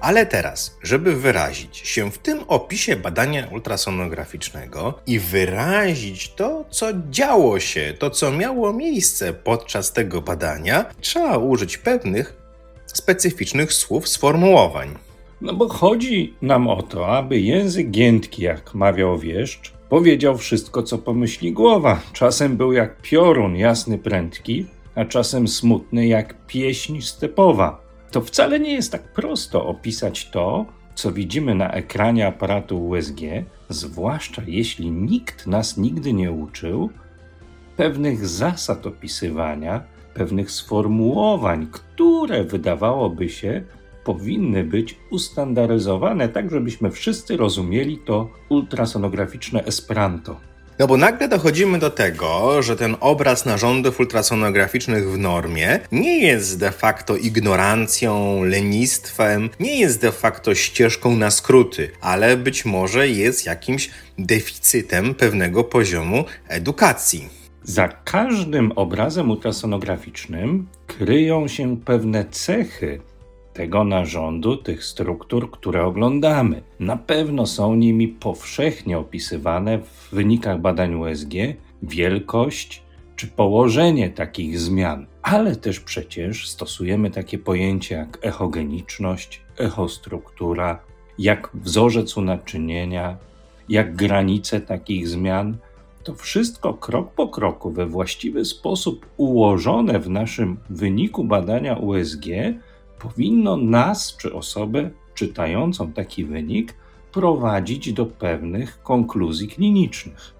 Ale teraz, żeby wyrazić się w tym opisie badania ultrasonograficznego i wyrazić to, co działo się, to, co miało miejsce podczas tego badania, trzeba użyć pewnych specyficznych słów, sformułowań. No bo chodzi nam o to, aby język giętki, jak mawiał wieszcz, powiedział wszystko, co pomyśli głowa. Czasem był jak piorun jasny, prędki, a czasem smutny jak pieśń stepowa. To wcale nie jest tak prosto opisać to, co widzimy na ekranie aparatu USG, zwłaszcza jeśli nikt nas nigdy nie uczył pewnych zasad opisywania, pewnych sformułowań, które wydawałoby się powinny być ustandaryzowane, tak żebyśmy wszyscy rozumieli to ultrasonograficzne Esperanto. No bo nagle dochodzimy do tego, że ten obraz narządów ultrasonograficznych w normie nie jest de facto ignorancją, lenistwem, nie jest de facto ścieżką na skróty, ale być może jest jakimś deficytem pewnego poziomu edukacji. Za każdym obrazem ultrasonograficznym kryją się pewne cechy tego narządu, tych struktur, które oglądamy. Na pewno są nimi powszechnie opisywane w wynikach badań USG wielkość czy położenie takich zmian, ale też przecież stosujemy takie pojęcia jak echogeniczność, echostruktura, jak wzorzec unaczynienia, jak granice takich zmian. To wszystko krok po kroku, we właściwy sposób ułożone w naszym wyniku badania USG, powinno nas czy osobę czytającą taki wynik prowadzić do pewnych konkluzji klinicznych.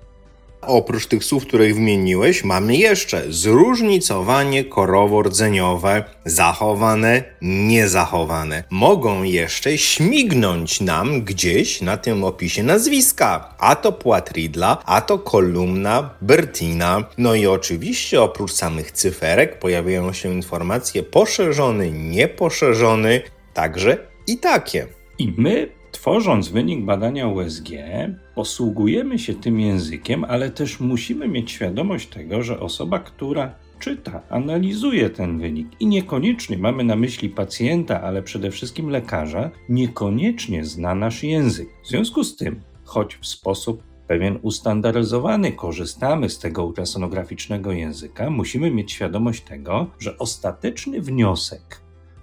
Oprócz tych słów, których wymieniłeś, mamy jeszcze zróżnicowanie korowo-rdzeniowe, zachowane, niezachowane. Mogą jeszcze śmignąć nam gdzieś na tym opisie nazwiska. A to Płatridla, a to kolumna Bertina. No i oczywiście oprócz samych cyferek pojawiają się informacje poszerzony, nieposzerzony, także i takie. I my Tworząc wynik badania USG, posługujemy się tym językiem, ale też musimy mieć świadomość tego, że osoba, która czyta, analizuje ten wynik i niekoniecznie mamy na myśli pacjenta, ale przede wszystkim lekarza, niekoniecznie zna nasz język. W związku z tym, choć w sposób pewien ustandaryzowany korzystamy z tego ultrasonograficznego języka, musimy mieć świadomość tego, że ostateczny wniosek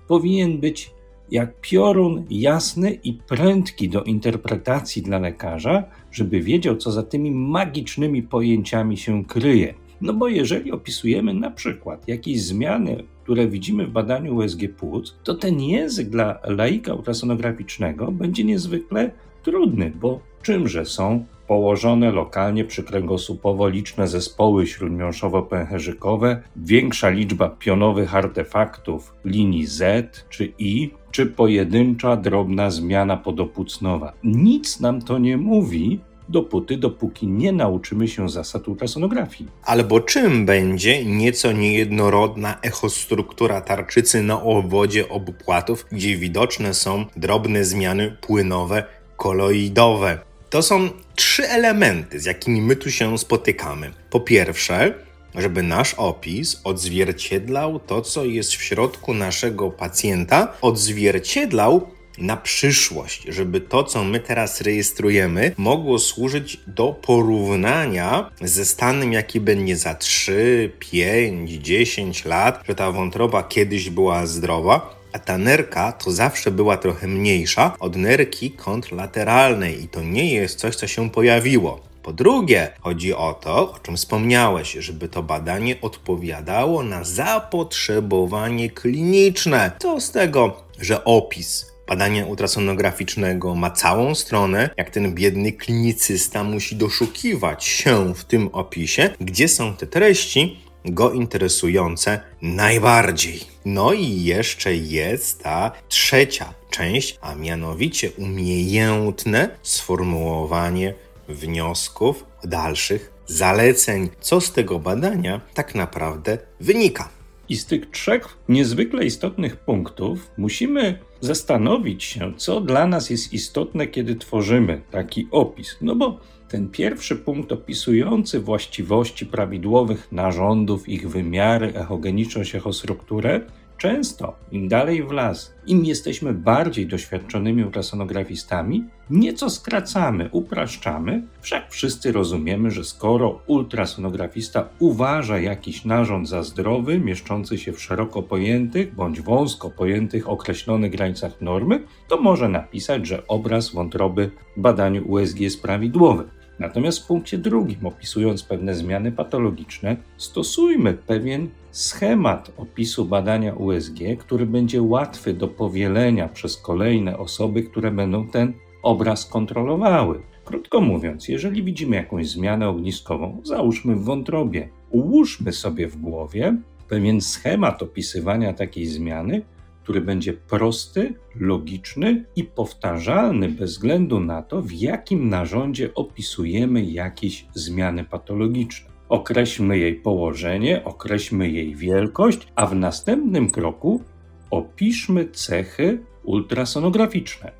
powinien być jak piorun jasny i prędki do interpretacji dla lekarza, żeby wiedział, co za tymi magicznymi pojęciami się kryje. No bo jeżeli opisujemy na przykład jakieś zmiany, które widzimy w badaniu USG płuc, to ten język dla laika ultrasonograficznego będzie niezwykle trudny, bo czymże są położone lokalnie przykręgosłupowo liczne zespoły śródmiąższowo-pęcherzykowe, większa liczba pionowych artefaktów linii Z czy I, czy pojedyncza drobna zmiana podopucnowa. Nic nam to nie mówi, dopóty, dopóki nie nauczymy się zasad ultrasonografii. Albo czym będzie nieco niejednorodna echostruktura tarczycy na obwodzie obu płatów, gdzie widoczne są drobne zmiany płynowe, koloidowe. To są trzy elementy, z jakimi my tu się spotykamy. Po pierwsze, żeby nasz opis odzwierciedlał to, co jest w środku naszego pacjenta, odzwierciedlał na przyszłość, żeby to, co my teraz rejestrujemy, mogło służyć do porównania ze stanem, jaki będzie za 3, 5, 10 lat, że ta wątroba kiedyś była zdrowa, a ta nerka to zawsze była trochę mniejsza od nerki kontrlateralnej i to nie jest coś, co się pojawiło. Po drugie, chodzi o to, o czym wspomniałeś, żeby to badanie odpowiadało na zapotrzebowanie kliniczne. Co z tego, że opis badania ultrasonograficznego ma całą stronę, jak ten biedny klinicysta musi doszukiwać się w tym opisie, gdzie są te treści go interesujące najbardziej. No i jeszcze jest ta trzecia część, a mianowicie umiejętne sformułowanie wniosków, dalszych zaleceń, co z tego badania tak naprawdę wynika. I z tych trzech niezwykle istotnych punktów musimy zastanowić się, co dla nas jest istotne, kiedy tworzymy taki opis. No bo ten pierwszy punkt opisujący właściwości prawidłowych narządów, ich wymiary, echogeniczność, echostrukturę, Często, im dalej w las, im jesteśmy bardziej doświadczonymi ultrasonografistami, nieco skracamy, upraszczamy, wszak wszyscy rozumiemy, że skoro ultrasonografista uważa jakiś narząd za zdrowy, mieszczący się w szeroko pojętych bądź wąsko pojętych określonych granicach normy, to może napisać, że obraz wątroby w badaniu USG jest prawidłowy. Natomiast w punkcie drugim, opisując pewne zmiany patologiczne, stosujmy pewien schemat opisu badania USG, który będzie łatwy do powielenia przez kolejne osoby, które będą ten obraz kontrolowały. Krótko mówiąc, jeżeli widzimy jakąś zmianę ogniskową, załóżmy w wątrobie, ułóżmy sobie w głowie pewien schemat opisywania takiej zmiany, który będzie prosty, logiczny i powtarzalny bez względu na to, w jakim narządzie opisujemy jakieś zmiany patologiczne. Określmy jej położenie, określmy jej wielkość, a w następnym kroku opiszmy cechy ultrasonograficzne.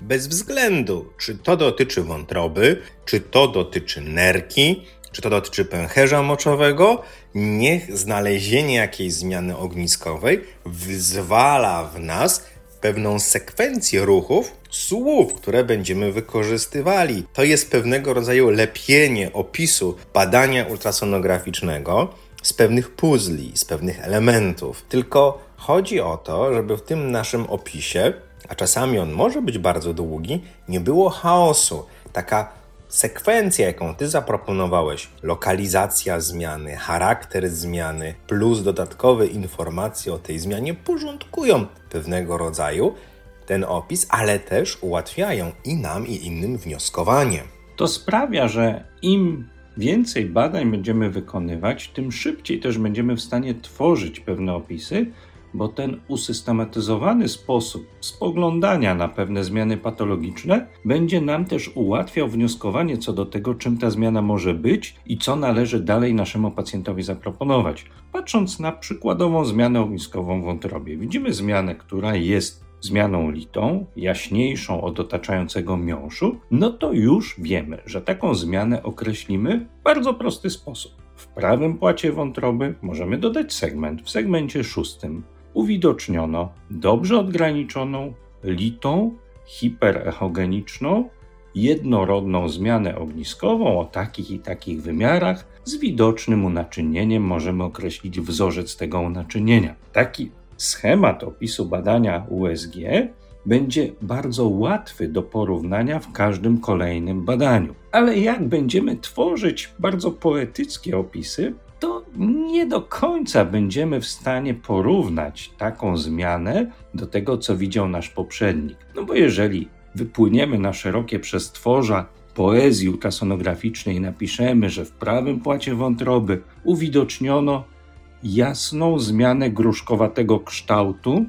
Bez względu, czy to dotyczy wątroby, czy to dotyczy nerki, czy to dotyczy pęcherza moczowego, niech znalezienie jakiejś zmiany ogniskowej wyzwala w nas pewną sekwencję ruchów, słów, które będziemy wykorzystywali. To jest pewnego rodzaju lepienie opisu badania ultrasonograficznego z pewnych puzli, z pewnych elementów. Tylko chodzi o to, żeby w tym naszym opisie, a czasami on może być bardzo długi, nie było chaosu. Taka sekwencja, jaką ty zaproponowałeś, lokalizacja zmiany, charakter zmiany, plus dodatkowe informacje o tej zmianie porządkują pewnego rodzaju ten opis, ale też ułatwiają i nam, i innym wnioskowanie. To sprawia, że im więcej badań będziemy wykonywać, tym szybciej też będziemy w stanie tworzyć pewne opisy, bo ten usystematyzowany sposób spoglądania na pewne zmiany patologiczne będzie nam też ułatwiał wnioskowanie co do tego, czym ta zmiana może być i co należy dalej naszemu pacjentowi zaproponować. Patrząc na przykładową zmianę ogniskową w wątrobie, widzimy zmianę, która jest zmianą litą, jaśniejszą od otaczającego miąższu, no to już wiemy, że taką zmianę określimy w bardzo prosty sposób. W prawym płacie wątroby możemy dodać segment. W segmencie szóstym uwidoczniono dobrze odgraniczoną, litą, hiperechogeniczną, jednorodną zmianę ogniskową o takich i takich wymiarach. Z widocznym unaczynieniem możemy określić wzorzec tego unaczynienia. Taki schemat opisu badania USG będzie bardzo łatwy do porównania w każdym kolejnym badaniu. Ale jak będziemy tworzyć bardzo poetyckie opisy, to nie do końca będziemy w stanie porównać taką zmianę do tego, co widział nasz poprzednik. No bo jeżeli wypłyniemy na szerokie przestworza poezji ultrasonograficznej i napiszemy, że w prawym płacie wątroby uwidoczniono jasną zmianę gruszkowatego kształtu,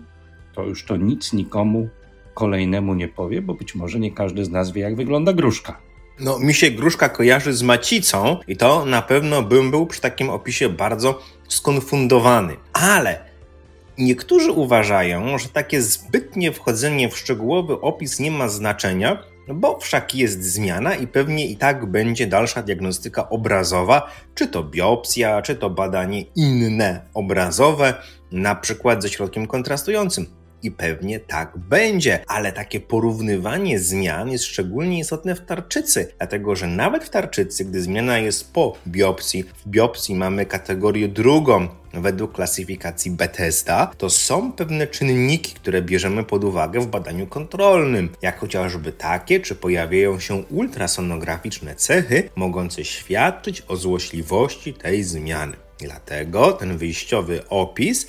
to już to nic nikomu kolejnemu nie powie, bo być może nie każdy z nas wie, jak wygląda gruszka. No, mi się gruszka kojarzy z macicą i to na pewno bym był przy takim opisie bardzo skonfundowany. Ale niektórzy uważają, że takie zbytnie wchodzenie w szczegółowy opis nie ma znaczenia, bo wszak jest zmiana i pewnie i tak będzie dalsza diagnostyka obrazowa, czy to biopsja, czy to badanie inne obrazowe, na przykład ze środkiem kontrastującym. I pewnie tak będzie, ale takie porównywanie zmian jest szczególnie istotne w tarczycy, dlatego że nawet w tarczycy, gdy zmiana jest po biopsji, w biopsji mamy kategorię drugą według klasyfikacji Bethesda, to są pewne czynniki, które bierzemy pod uwagę w badaniu kontrolnym, jak chociażby takie, czy pojawiają się ultrasonograficzne cechy mogące świadczyć o złośliwości tej zmiany. Dlatego ten wyjściowy opis,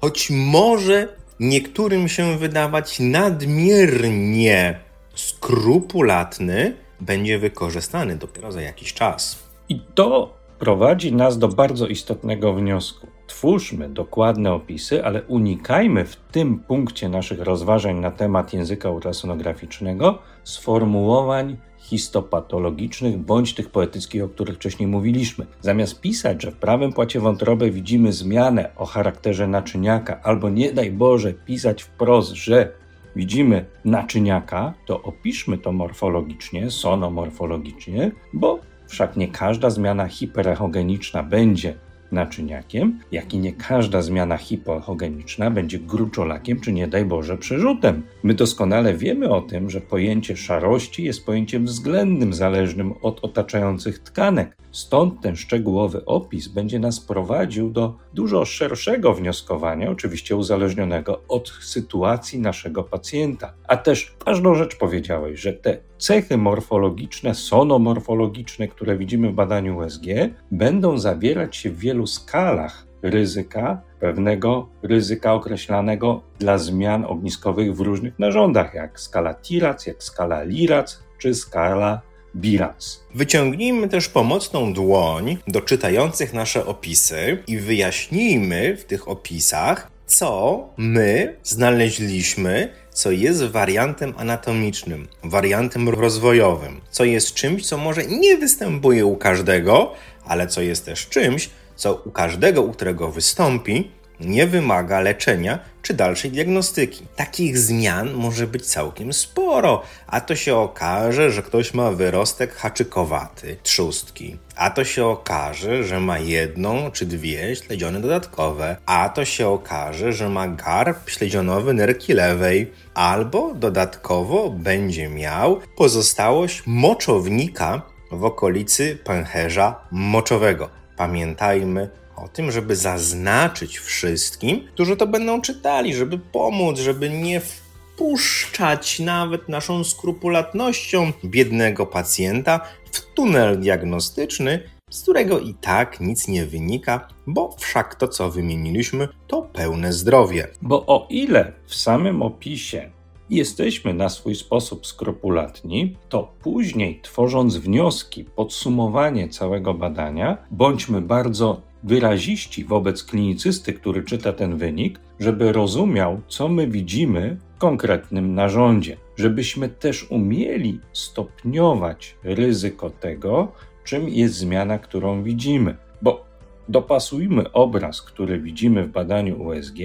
choć może niektórym się wydawać nadmiernie skrupulatny, będzie wykorzystany dopiero za jakiś czas. I to prowadzi nas do bardzo istotnego wniosku. Twórzmy dokładne opisy, ale unikajmy w tym punkcie naszych rozważań na temat języka ultrasonograficznego sformułowań histopatologicznych bądź tych poetyckich, o których wcześniej mówiliśmy. Zamiast pisać, że w prawym płacie wątroby widzimy zmianę o charakterze naczyniaka, albo nie daj Boże pisać wprost, że widzimy naczyniaka, to opiszmy to morfologicznie, sonomorfologicznie, bo wszak nie każda zmiana hiperechogeniczna będzie naczyniakiem, jak i nie każda zmiana hipoechogeniczna będzie gruczolakiem, czy nie daj Boże przerzutem. My doskonale wiemy o tym, że pojęcie szarości jest pojęciem względnym, zależnym od otaczających tkanek. Stąd ten szczegółowy opis będzie nas prowadził do dużo szerszego wnioskowania, oczywiście uzależnionego od sytuacji naszego pacjenta. A też ważną rzecz powiedziałeś, że te cechy morfologiczne, sonomorfologiczne, które widzimy w badaniu USG, będą zawierać się w wielu skalach ryzyka, pewnego ryzyka określanego dla zmian ogniskowych w różnych narządach, jak skala TIRAC, jak skala LIRAC czy skala bilans. Wyciągnijmy też pomocną dłoń do czytających nasze opisy i wyjaśnijmy w tych opisach, co my znaleźliśmy, co jest wariantem anatomicznym, wariantem rozwojowym, co jest czymś, co może nie występuje u każdego, ale co jest też czymś, co u każdego, u którego wystąpi, nie wymaga leczenia czy dalszej diagnostyki. Takich zmian może być całkiem sporo, a to się okaże, że ktoś ma wyrostek haczykowaty, trzustki, a to się okaże, że ma jedną czy dwie śledziony dodatkowe, a to się okaże, że ma garb śledzionowy nerki lewej, albo dodatkowo będzie miał pozostałość moczownika w okolicy pęcherza moczowego. Pamiętajmy, o tym, żeby zaznaczyć wszystkim, którzy to będą czytali, żeby pomóc, żeby nie wpuszczać nawet naszą skrupulatnością biednego pacjenta w tunel diagnostyczny, z którego i tak nic nie wynika, bo wszak to, co wymieniliśmy, to pełne zdrowie. Bo o ile w samym opisie jesteśmy na swój sposób skrupulatni, to później, tworząc wnioski, podsumowanie całego badania, bądźmy bardzo wyraziści wobec klinicysty, który czyta ten wynik, żeby rozumiał, co my widzimy w konkretnym narządzie, żebyśmy też umieli stopniować ryzyko tego, czym jest zmiana, którą widzimy. Bo dopasujmy obraz, który widzimy w badaniu USG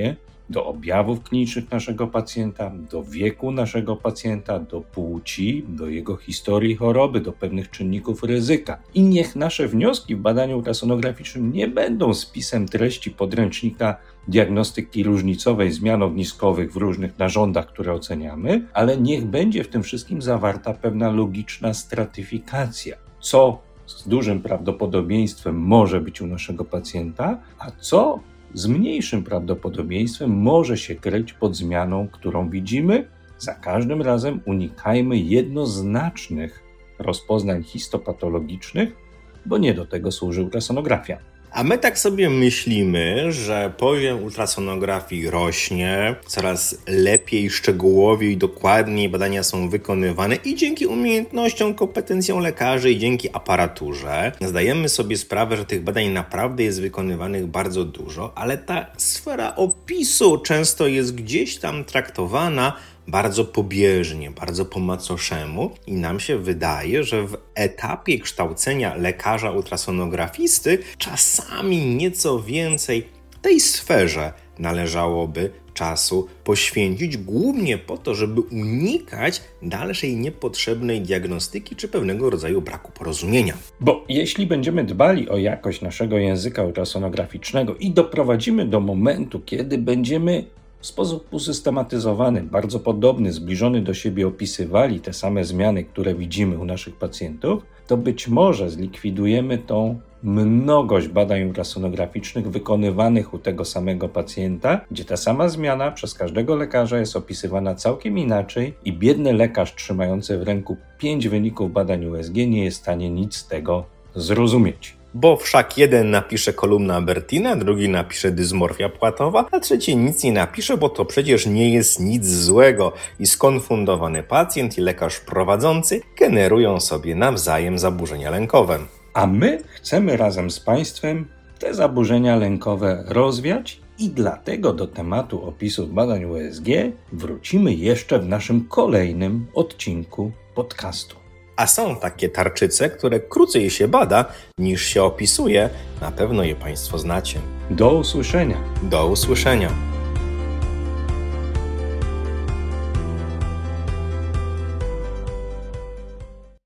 do objawów klinicznych naszego pacjenta, do wieku naszego pacjenta, do płci, do jego historii choroby, do pewnych czynników ryzyka. I niech nasze wnioski w badaniu ultrasonograficznym nie będą spisem treści podręcznika diagnostyki różnicowej zmian ogniskowych w różnych narządach, które oceniamy, ale niech będzie w tym wszystkim zawarta pewna logiczna stratyfikacja. Co z dużym prawdopodobieństwem może być u naszego pacjenta, a co z mniejszym prawdopodobieństwem może się kryć pod zmianą, którą widzimy. Za każdym razem unikajmy jednoznacznych rozpoznań histopatologicznych, bo nie do tego służy ultrasonografia. A my tak sobie myślimy, że poziom ultrasonografii rośnie, coraz lepiej, szczegółowiej, dokładniej badania są wykonywane i dzięki umiejętnościom, kompetencjom lekarzy i dzięki aparaturze zdajemy sobie sprawę, że tych badań naprawdę jest wykonywanych bardzo dużo, ale ta sfera opisu często jest gdzieś tam traktowana bardzo pobieżnie, bardzo po macoszemu i nam się wydaje, że w etapie kształcenia lekarza ultrasonografisty czasami nieco więcej tej sferze należałoby czasu poświęcić, głównie po to, żeby unikać dalszej niepotrzebnej diagnostyki czy pewnego rodzaju braku porozumienia. Bo jeśli będziemy dbali o jakość naszego języka ultrasonograficznego i doprowadzimy do momentu, kiedy będziemy w sposób usystematyzowany, bardzo podobny, zbliżony do siebie opisywali te same zmiany, które widzimy u naszych pacjentów, to być może zlikwidujemy tą mnogość badań ultrasonograficznych wykonywanych u tego samego pacjenta, gdzie ta sama zmiana przez każdego lekarza jest opisywana całkiem inaczej i biedny lekarz trzymający w ręku pięć wyników badań USG nie jest w stanie nic z tego zrozumieć bo wszak jeden napisze kolumna Bertina, drugi napisze dysmorfia płatowa, a trzeci nic nie napisze, bo to przecież nie jest nic złego i skonfundowany pacjent i lekarz prowadzący generują sobie nawzajem zaburzenia lękowe. A my chcemy razem z Państwem te zaburzenia lękowe rozwiać i dlatego do tematu opisów badań USG wrócimy jeszcze w naszym kolejnym odcinku podcastu. A są takie tarczyce, które krócej się bada niż się opisuje. Na pewno je Państwo znacie. Do usłyszenia. Do usłyszenia.